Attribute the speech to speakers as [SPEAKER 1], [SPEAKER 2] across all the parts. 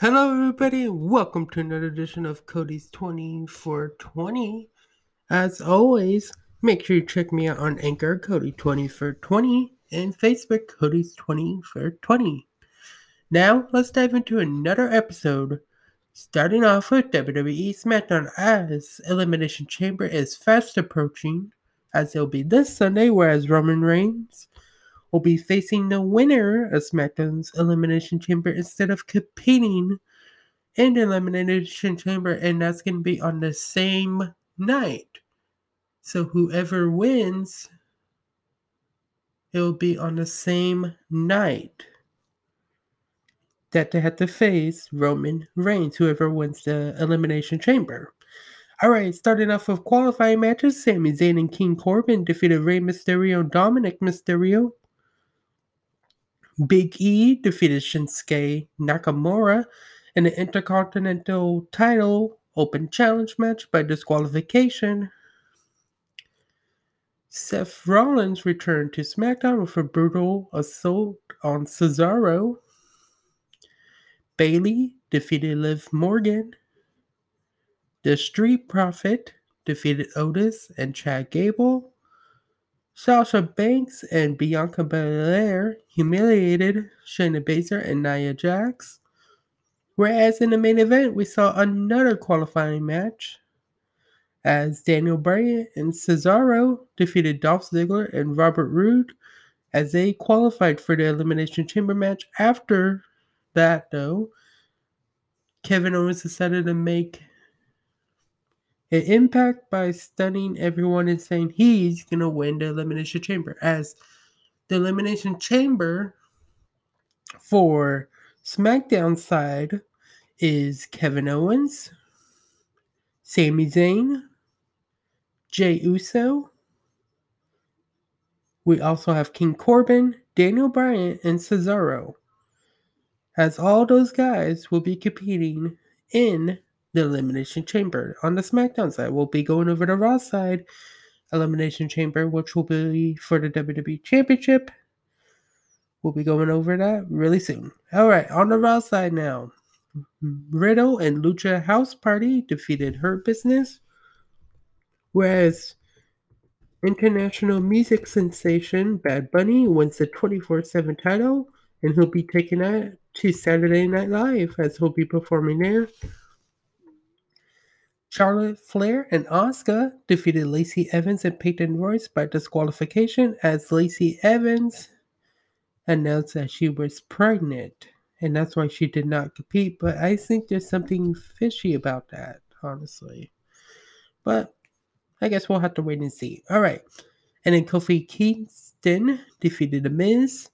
[SPEAKER 1] Hello, everybody, and welcome to another edition of Cody's 20 for 20. As always, make sure you check me out on Anchor, Cody 20 for 20, and Facebook, Cody's 20 for 20. Now, let's dive into another episode. Starting off with WWE SmackDown as Elimination Chamber is fast approaching, as it'll be this Sunday, whereas Roman Reigns will be facing the winner of SmackDown's Elimination Chamber instead of competing in the Elimination Chamber, and that's going to be on the same night. So whoever wins, it'll be on the same night that they have to face Roman Reigns, whoever wins the Elimination Chamber. All right, starting off with qualifying matches, Sami Zayn and King Corbin defeated Rey Mysterio and Dominic Mysterio. Big E defeated Shinsuke Nakamura in an Intercontinental title open challenge match by disqualification. Seth Rollins returned to SmackDown with a brutal assault on Cesaro. Bayley defeated Liv Morgan. The Street Profit defeated Otis and Chad Gable. Sasha Banks and Bianca Belair humiliated Shayna Baszler and Nia Jax. Whereas in the main event, we saw another qualifying match as Daniel Bryan and Cesaro defeated Dolph Ziggler and Robert Roode as they qualified for the Elimination Chamber match. After that, though, Kevin Owens decided to make an impact by stunning everyone and saying he's to win the Elimination Chamber. As the Elimination Chamber for SmackDown side is Kevin Owens, Sami Zayn, Jey Uso. We also have King Corbin, Daniel Bryan, and Cesaro. As all those guys will be competing in the Elimination Chamber. On the SmackDown side, we'll be going over the Raw side Elimination Chamber, which will be for the WWE Championship. We'll be going over that really soon. All right, on the Raw side now. Riddle and Lucha House Party defeated Hurt Business, whereas international music sensation Bad Bunny wins the 24 7 title, and he'll be taking that to Saturday Night Live as he'll be performing there. Charlotte Flair and Asuka defeated Lacey Evans and Peyton Royce by disqualification as Lacey Evans announced that she was pregnant and that's why she did not compete. But I think there's something fishy about that, honestly. But I guess we'll have to wait and see. All right. And then Kofi Kingston defeated The Miz.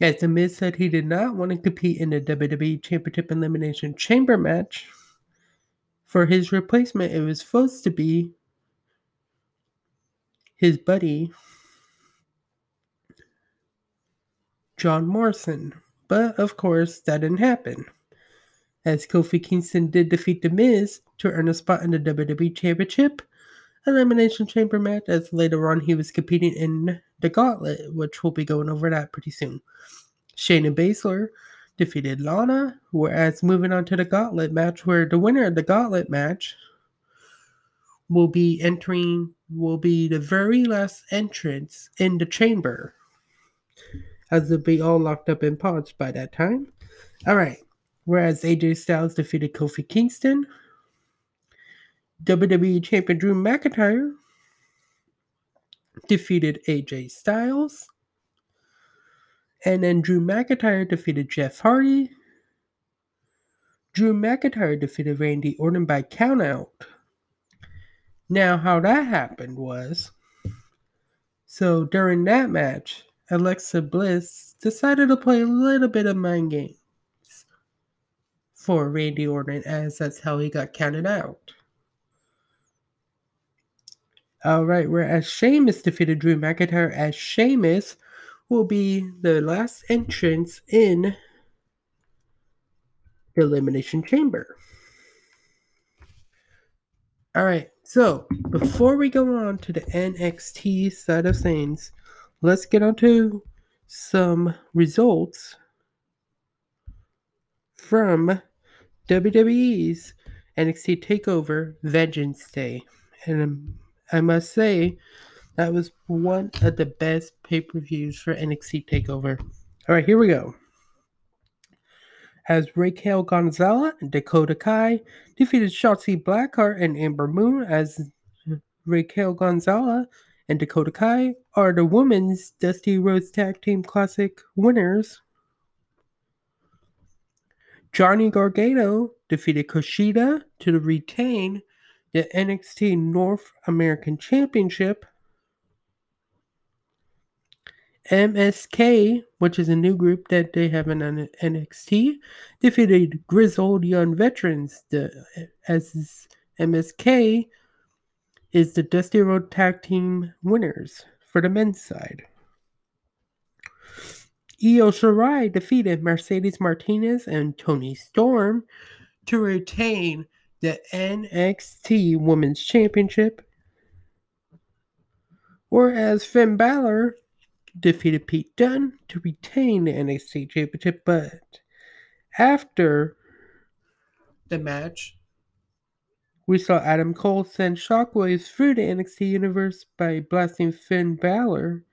[SPEAKER 1] As The Miz said he did not want to compete in the WWE Championship Elimination Chamber match for his replacement, it was supposed to be his buddy, John Morrison. But of course, that didn't happen. As Kofi Kingston did defeat The Miz to earn a spot in the WWE Championship Elimination Chamber match, as later on he was competing in the Gauntlet, which we'll be going over that pretty soon. Shayna Baszler defeated Lana, whereas moving on to the Gauntlet match, where the winner of the Gauntlet match will be entering, will be the very last entrance in the chamber, as they'll be all locked up in pods by that time. All right, whereas AJ Styles defeated Kofi Kingston, WWE Champion Drew McIntyre defeated AJ Styles. And then Drew McIntyre defeated Jeff Hardy. Drew McIntyre defeated Randy Orton by countout. Now, how that happened was so during that match, Alexa Bliss decided to play a little bit of mind games for Randy Orton, as that's how he got counted out. All right, whereas Sheamus defeated Drew McIntyre as Sheamus will be the last entrance in the Elimination Chamber. All right, so before we go on to the NXT side of things, let's get on to some results from WWE's NXT TakeOver Vengeance Day. And um, I must say, that was one of the best pay per views for NXT TakeOver. All right, here we go. As Raquel Gonzalez and Dakota Kai defeated Shotzi Blackheart and Ember Moon, as Raquel Gonzalez and Dakota Kai are the Women's Dusty Rhodes Tag Team Classic winners. Johnny Gargano defeated Kushida to retain the NXT North American Championship. MSK, which is a new group that they have in NXT, defeated Grizzled Young Veterans. The, as MSK is the Dusty Rhodes Tag Team winners for the men's side. Io Shirai defeated Mercedes Martinez and Toni Storm to retain the NXT Women's Championship. Whereas Finn Balor defeated Pete Dunne to retain the NXT Championship, but after the match, we saw Adam Cole send shockwaves through the NXT universe by blasting Finn Balor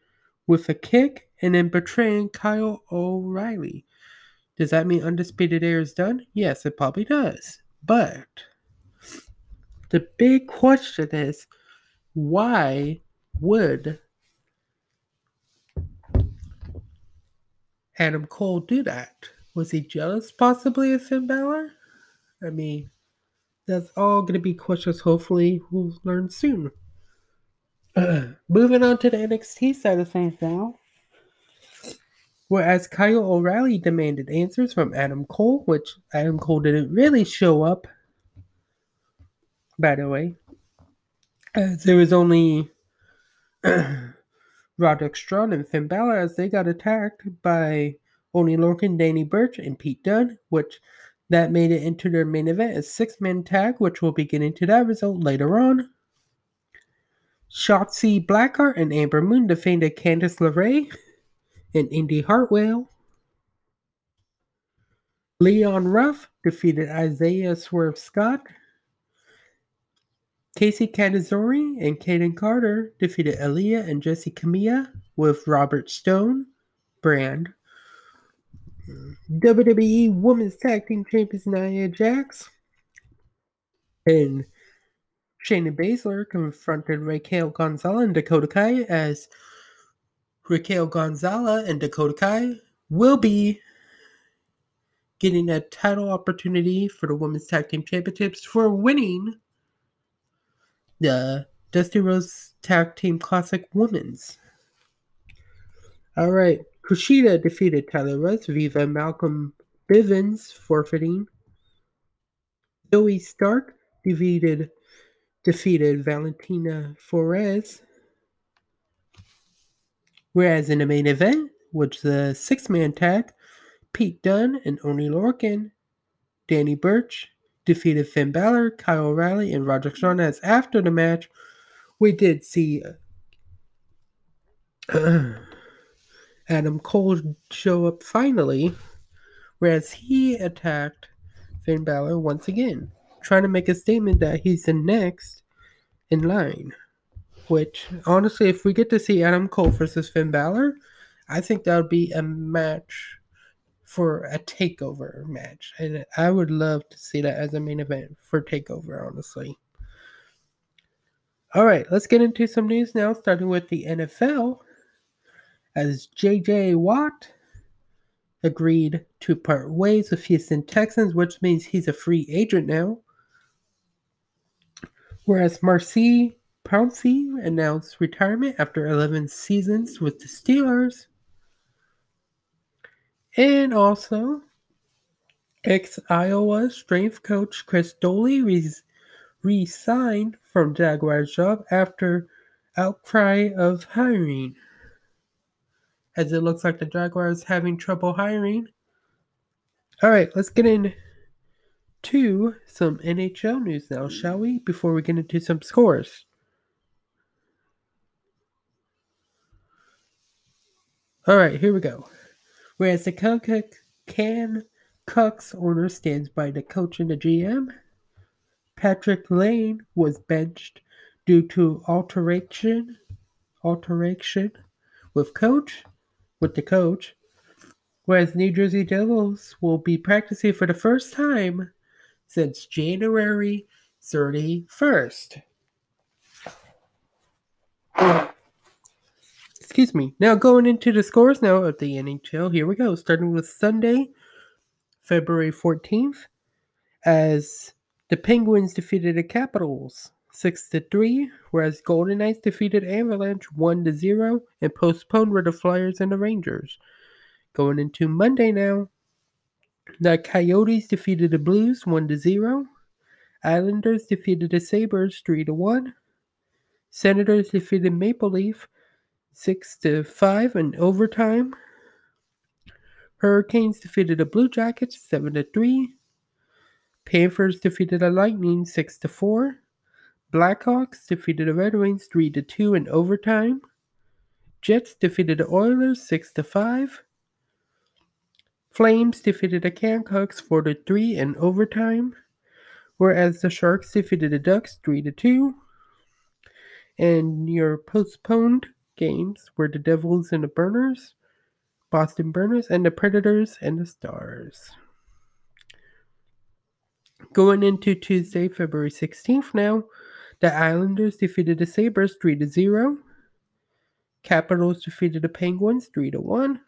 [SPEAKER 1] with a kick and then betraying Kyle O'Reilly. Does that mean Undisputed Era is done? Yes, it probably does. But the big question is why would Adam Cole do that? Was he jealous possibly of Finn Balor? I mean, that's all going to be questions hopefully we'll learn soon. Uh, moving on to the NXT side of things now. Whereas Kyle O'Reilly demanded answers from Adam Cole, which Adam Cole didn't really show up, by the way. There was only Roderick Strong and Finn Balor as they got attacked by Oney Lorcan, Danny Burch, and Pete Dunne, which that made it into their main event as six man tag, which we'll be getting to that result later on. Shotzi Blackheart and Ember Moon defeated Candice LeRae and Indy Hartwell. Leon Ruff defeated Isaiah Swerve Scott. Kacy Catanzaro and Kayden Carter defeated Aliyah and Jesse Camilla with Robert Stone brand. WWE Women's Tag Team Champions Nia Jax and Shayna Baszler confronted Raquel Gonzalez and Dakota Kai as Raquel Gonzalez and Dakota Kai will be getting a title opportunity for the Women's Tag Team Championships for winning the Dusty Rhodes Tag Team Classic Women's. All right. Kushida defeated Tyler Rose Viva Malcolm Bivens forfeiting. Zoey Stark defeated defeated Valentina Flores. Whereas in the main event, which the six man tag, Pete Dunne and Oney Lorcan, Danny Burch defeated Finn Balor, Kyle O'Reilly, and Roger. As after the match, we did see uh, Adam Cole show up finally, whereas he attacked Finn Balor once again, trying to make a statement that he's the next in line. Which, honestly, if we get to see Adam Cole versus Finn Balor, I think that would be a match for a takeover match. And I would love to see that as a main event for takeover, honestly. All right, let's get into some news now, starting with the NFL as J.J. Watt agreed to part ways with Houston Texans, which means he's a free agent now. Whereas Maurkice Pouncey announced retirement after 11 seasons with the Steelers. And also, ex Iowa strength coach Chris Doyle re signed from Jaguars job after outcry of hiring as it looks like the Jaguars having trouble hiring. All right, let's get into some NHL news now, shall we? Before we get into some scores. All right, here we go. Whereas the Can Cook's owner stands by the coach and the GM. Patrik Laine was benched due to alteration alteration with coach with the coach. Whereas New Jersey Devils will be practicing for the first time since January 31st. Excuse me. Now going into the scores now of the NHL. Here we go. Starting with Sunday, February 14th, as the Penguins defeated the Capitals 6 to 3, whereas Golden Knights defeated Avalanche 1 to 0 and postponed were the Flyers and the Rangers. Going into Monday now, the Coyotes defeated the Blues 1 to 0. Islanders defeated the Sabres 3 to 1. Senators defeated Maple Leaf 6 to 5 in overtime. Hurricanes defeated the Blue Jackets 7 to 3. Panthers defeated the Lightning 6 to 4. Blackhawks defeated the Red Wings 3 to 2 in overtime. Jets defeated the Oilers 6 to 5. Flames defeated the Canucks 4 to 3 in overtime, whereas the Sharks defeated the Ducks 3 to 2. And your postponed games were the Devils and the Burners, Boston Burners, and the Predators and the Stars. Going into Tuesday, February 16th now, the Islanders defeated the Sabres 3 to 0. Capitals defeated the Penguins 3 to 1.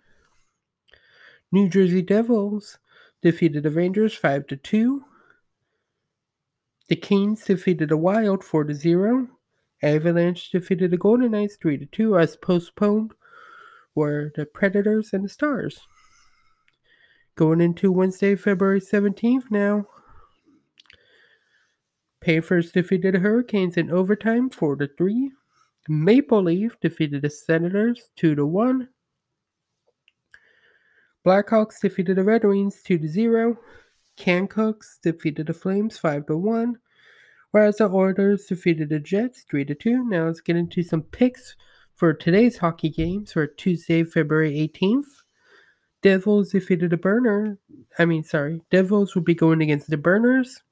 [SPEAKER 1] New Jersey Devils defeated the Rangers 5 to 2. The Kings defeated the Wild 4 to 0. Avalanche defeated the Golden Knights 3 to 2 as postponed were the Predators and the Stars. Going into Wednesday, February 17th now. Panthers defeated the Hurricanes in overtime 4 to 3. Maple Leaf defeated the Senators 2 to 1. Blackhawks defeated the Red Wings 2 to 0. Canucks defeated the Flames 5 to 1. Whereas the Oilers defeated the Jets 3 to 2. Now let's get into some picks for today's hockey games for Tuesday, February 18th. Devils defeated the Burner. I mean, sorry. Devils will be going against the Burners.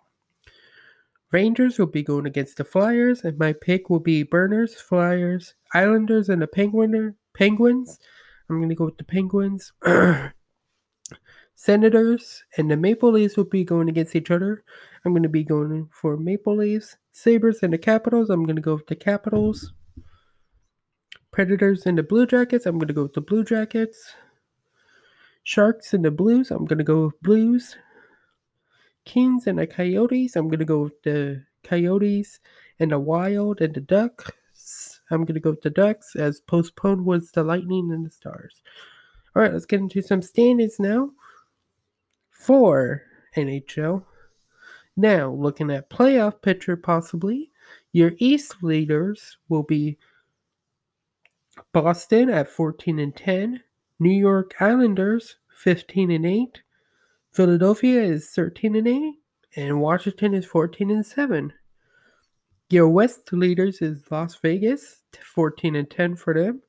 [SPEAKER 1] Rangers will be going against the Flyers, and my pick will be Burners, Flyers, Islanders, and the Penguiner, Penguins. I'm going to go with the Penguins. Senators and the Maple Leafs will be going against each other. I'm going to be going for Maple Leafs. Sabres and the Capitals, I'm going to go with the Capitals. Predators and the Blue Jackets, I'm going to go with the Blue Jackets. Sharks and the Blues, I'm going to go with Blues. Kings and the Coyotes. I'm going to go with the Coyotes and the Wild and the Ducks. I'm going to go with the Ducks as postponed was the Lightning and the Stars. All right, let's get into some standings now for NHL. Now, looking at playoff picture possibly, your East leaders will be Boston at 14 and 10, New York Islanders 15 and 8, Philadelphia is 13 and 8, and Washington is 14 and 7. Your West leaders is Las Vegas, 14 and 10 for them.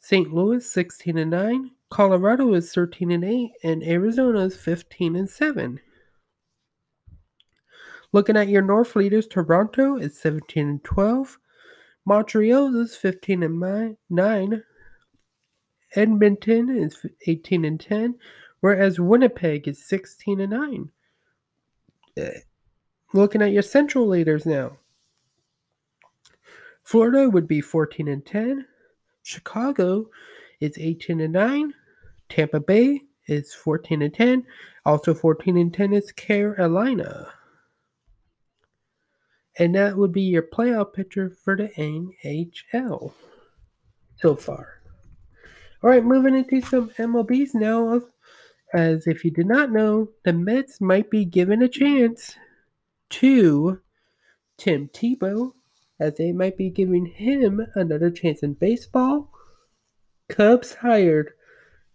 [SPEAKER 1] St. Louis 16 and 9, Colorado is 13 and 8, and Arizona is 15 and 7. Looking at your North leaders, Toronto is 17 and 12, Montreal is 15 and 9, Edmonton is 18 and 10, whereas Winnipeg is 16 and 9. Eh, looking at your central leaders now. Florida would be 14 and 10. Chicago is 18 and 9. Tampa Bay is 14 and 10. Also 14 and 10 is Carolina. And that would be your playoff picture for the NHL so far. All right, moving into some MLBs now as if you did not know, the Mets might be given a chance to Tim Tebow, as they might be giving him another chance in baseball. Cubs hired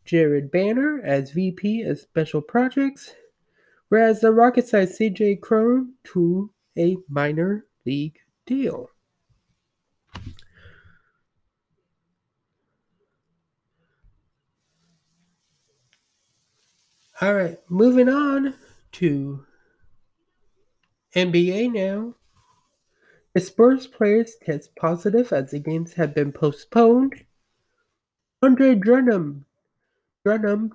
[SPEAKER 1] Jared Banner as VP of Special Projects, whereas the Rockies signed CJ Cron to a minor league deal. All right, moving on to NBA now. The Spurs players test positive as the games have been postponed. Andre Drummond, Drummond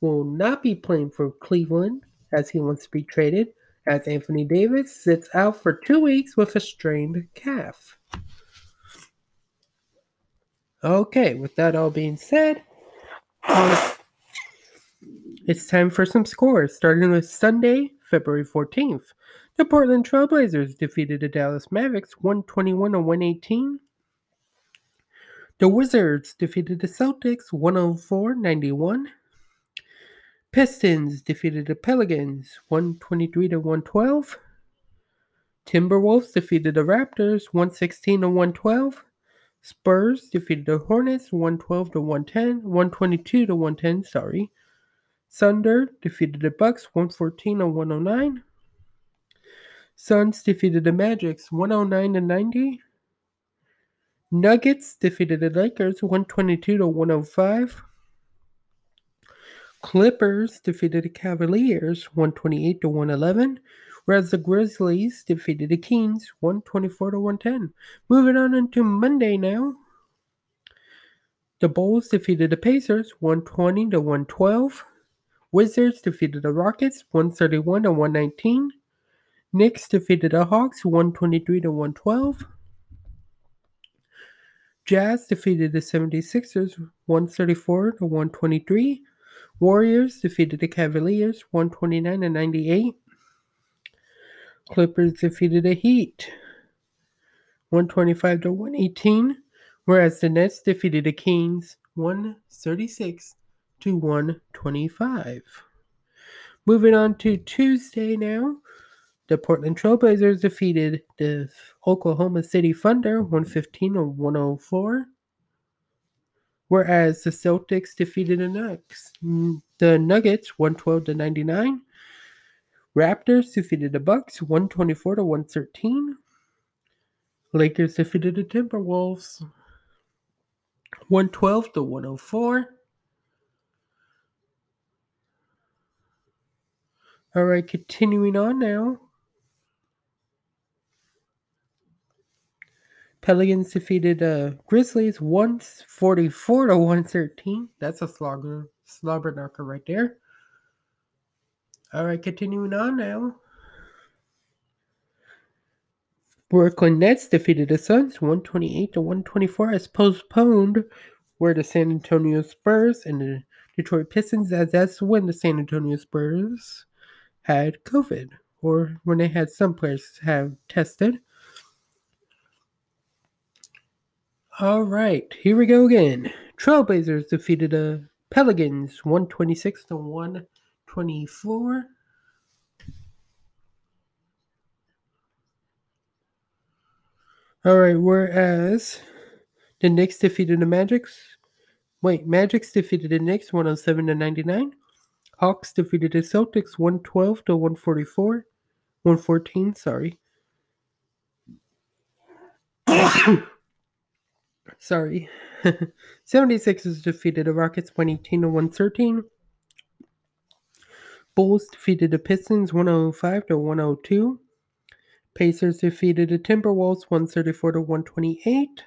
[SPEAKER 1] will not be playing for Cleveland as he wants to be traded, as Anthony Davis sits out for two weeks with a strained calf. Okay, with that all being said, it's time for some scores, starting with Sunday, February 14th. The Portland Trailblazers defeated the Dallas Mavericks 121 to 118. The Wizards defeated the Celtics 104 91. Pistons defeated the Pelicans 123 to 112. Timberwolves defeated the Raptors 116 to 112. Spurs defeated the Hornets 112 to 110, 122 to 110, sorry. Thunder defeated the Bucks 114 to 109. Suns defeated the Magics 109 to 90. Nuggets defeated the Lakers 122 to 105. Clippers defeated the Cavaliers 128 to 111, whereas the Grizzlies defeated the Kings 124 to 110. Moving on into Monday now. The Bulls defeated the Pacers 120 to 112. Wizards defeated the Rockets 131 to 119. Knicks defeated the Hawks 123 to 112. Jazz defeated the 76ers 134 to 123. Warriors defeated the Cavaliers 129 to 98. Clippers defeated the Heat 125 to 118, whereas the Nets defeated the Kings 136 to 125. Moving on to Tuesday now. The Portland Trailblazers defeated the Oklahoma City Thunder 115 to 104 whereas the Celtics defeated the Nuggets. Mm, the Nuggets 112 to 99. Raptors defeated the Bucks 124 to 113. Lakers defeated the Timberwolves 112 to 104. All right, continuing on now. Pelicans defeated uh, Grizzlies 144 to 113. That's a slogger, slobber knocker right there. All right, continuing on now. Brooklyn Nets defeated the Suns 128 to 124 as postponed were the San Antonio Spurs and the Detroit Pistons as that's when the San Antonio Spurs had COVID or when they had some players have tested. All right, here we go again. Trailblazers defeated the Pelicans 126 to 124. All right, whereas the Knicks defeated the Magics. Wait, Magics defeated the Knicks 107 to 99. Hawks defeated the Celtics 112 to 144. 114, sorry. Sorry. 76ers defeated the Rockets 118 to 113. Bulls defeated the Pistons 105 to 102. Pacers defeated the Timberwolves 134 to 128.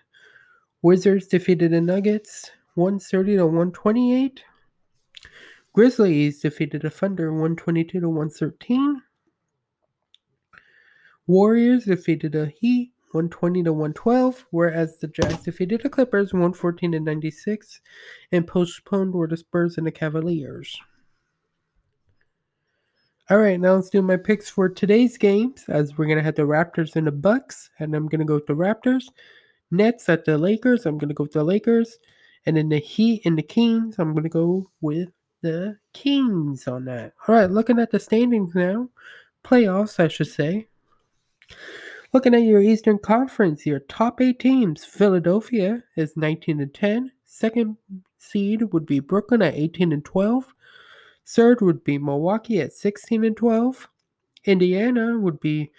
[SPEAKER 1] Wizards defeated the Nuggets 130 to 128. Grizzlies defeated the Thunder 122 to 113. Warriors defeated the Heat 120 to 112, whereas the Jazz defeated the Clippers 114 to 96 and postponed were the Spurs and the Cavaliers. All right, now let's do my picks for today's games as we're to have the Raptors and the Bucks, and I'm to go with the Raptors. Nets at the Lakers, I'm to go with the Lakers. And then the Heat and the Kings, I'm to go with the Kings on that. All right, looking at the standings now, playoffs, I should say. Looking at your Eastern Conference, your top eight teams, Philadelphia is 19 and 10. Second seed would be Brooklyn at 18 and 12. Third would be Milwaukee at 16 and 12. Indiana would be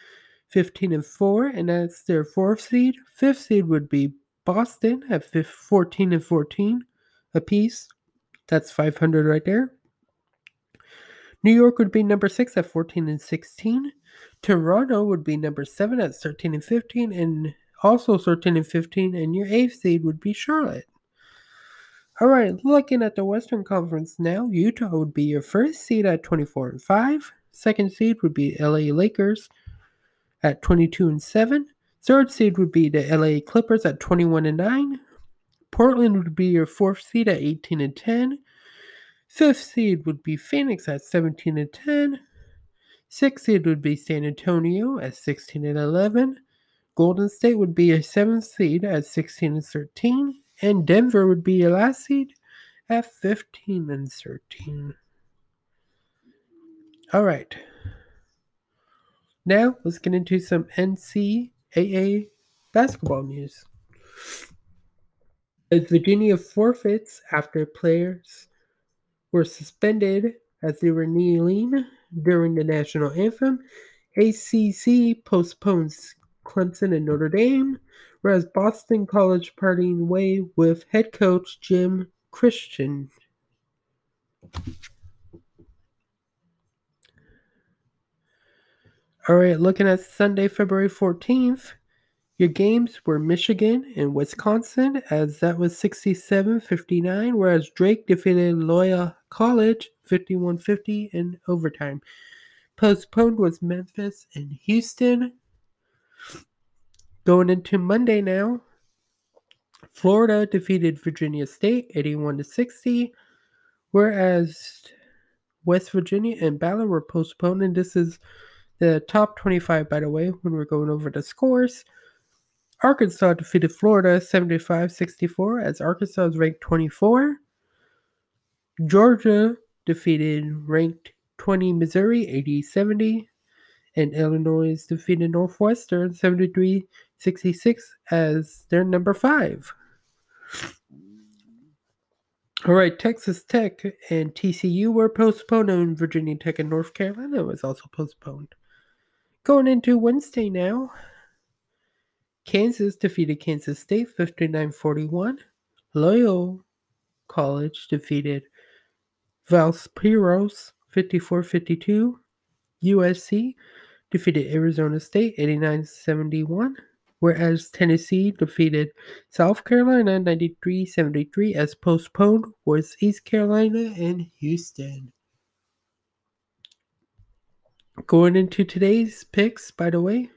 [SPEAKER 1] 15 and 4, and that's their fourth seed. Fifth seed would be Boston at 14 and 14 apiece. That's 500 right there. New York would be number six at 14 and 16. Toronto would be number seven at 13 and 15, and also 13 and 15, and your eighth seed would be Charlotte. All right, looking at the Western Conference now, Utah would be your first seed at 24 and 5. Second seed would be LA Lakers at 22 and 7. Third seed would be the LA Clippers at 21 and 9. Portland would be your fourth seed at 18 and 10. Fifth seed would be Phoenix at 17 and 10. Sixth seed would be San Antonio at 16 and 11. Golden State would be a seventh seed at 16 and 13. And Denver would be a last seed at 15 and 13. All right. Now let's get into some NCAA basketball news. As Virginia forfeits after players were suspended as they were kneeling during the national anthem, ACC postpones Clemson and Notre Dame, whereas Boston College parting way with head coach Jim Christian. All right, looking at Sunday, February 14th, your games were Michigan and Wisconsin, as that was 67 59, whereas Drake defeated Loyola College 51 50 in overtime. Postponed was Memphis and Houston. Going into Monday now, Florida defeated Virginia State 81 to 60, whereas West Virginia and Baylor were postponed, and this is the top 25, by the way, when we're going over the scores. Arkansas defeated Florida 75 64 as Arkansas is ranked 24. Georgia defeated ranked 20 Missouri 80 70. And Illinois defeated Northwestern 73 66 as their number 5. All right, Texas Tech and TCU were postponed, and Virginia Tech and North Carolina was also postponed. Going into Wednesday now, Kansas defeated Kansas State 59 41. Loyola College defeated Valparaiso 54 52. USC defeated Arizona State 89 71. Whereas Tennessee defeated South Carolina 93 73 as postponed was East Carolina and Houston. Going into today's picks, by the way,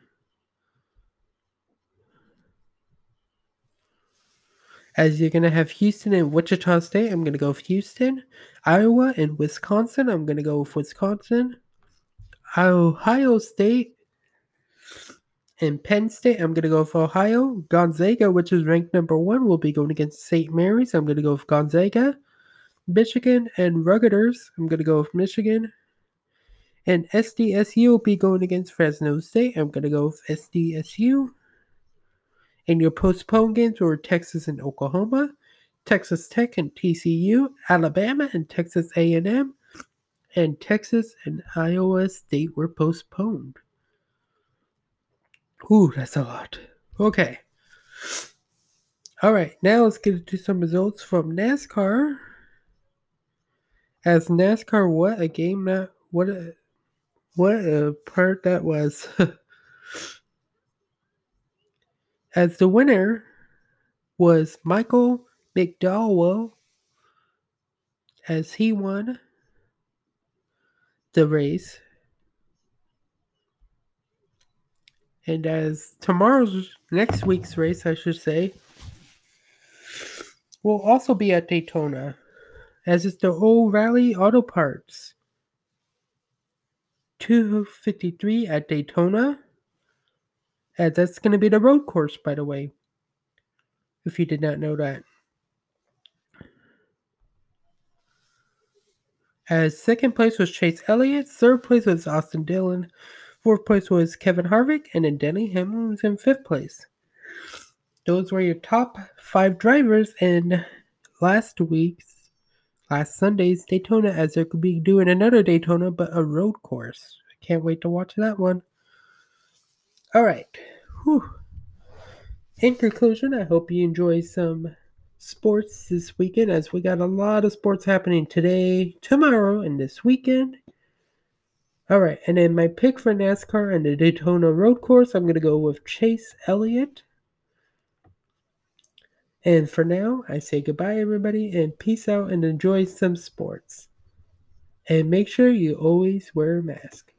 [SPEAKER 1] as you're going to have Houston and Wichita State. I'm going to go with Houston. Iowa and Wisconsin. I'm going to go with Wisconsin. Ohio State and Penn State. I'm going to go with Ohio. Gonzaga, which is ranked number one, will be going against St. Mary's. I'm going to go with Gonzaga. Michigan and Rutgers. I'm going to go with Michigan. And SDSU will be going against Fresno State. I'm going to go with SDSU. And your postponed games were Texas and Oklahoma, Texas Tech and TCU, Alabama and Texas A&M, and Texas and Iowa State were postponed. Ooh, that's a lot. Okay. All right, now let's get into some results from NASCAR. As NASCAR, what a game that what a what a part that was. as the winner was Michael McDowell as he won the race. And as tomorrow's next week's race, I should say, will also be at Daytona, as it's the O'Reilly Auto Parts 253 at Daytona. And that's going to be the road course, by the way, if you did not know that. As second place was Chase Elliott, third place was Austin Dillon, fourth place was Kevin Harvick, and then Denny Hamlin was in fifth place. Those were your top five drivers in last week's, last Sunday's Daytona, as they could be doing another Daytona, but a road course. Can't wait to watch that one. All right. Whew. In conclusion, I hope you enjoy some sports this weekend as we got a lot of sports happening today, tomorrow, and this weekend. All right, and then my pick for NASCAR and the Daytona Road Course, I'm going to go with Chase Elliott. And for now, I say goodbye, everybody, and peace out and enjoy some sports. And make sure you always wear a mask.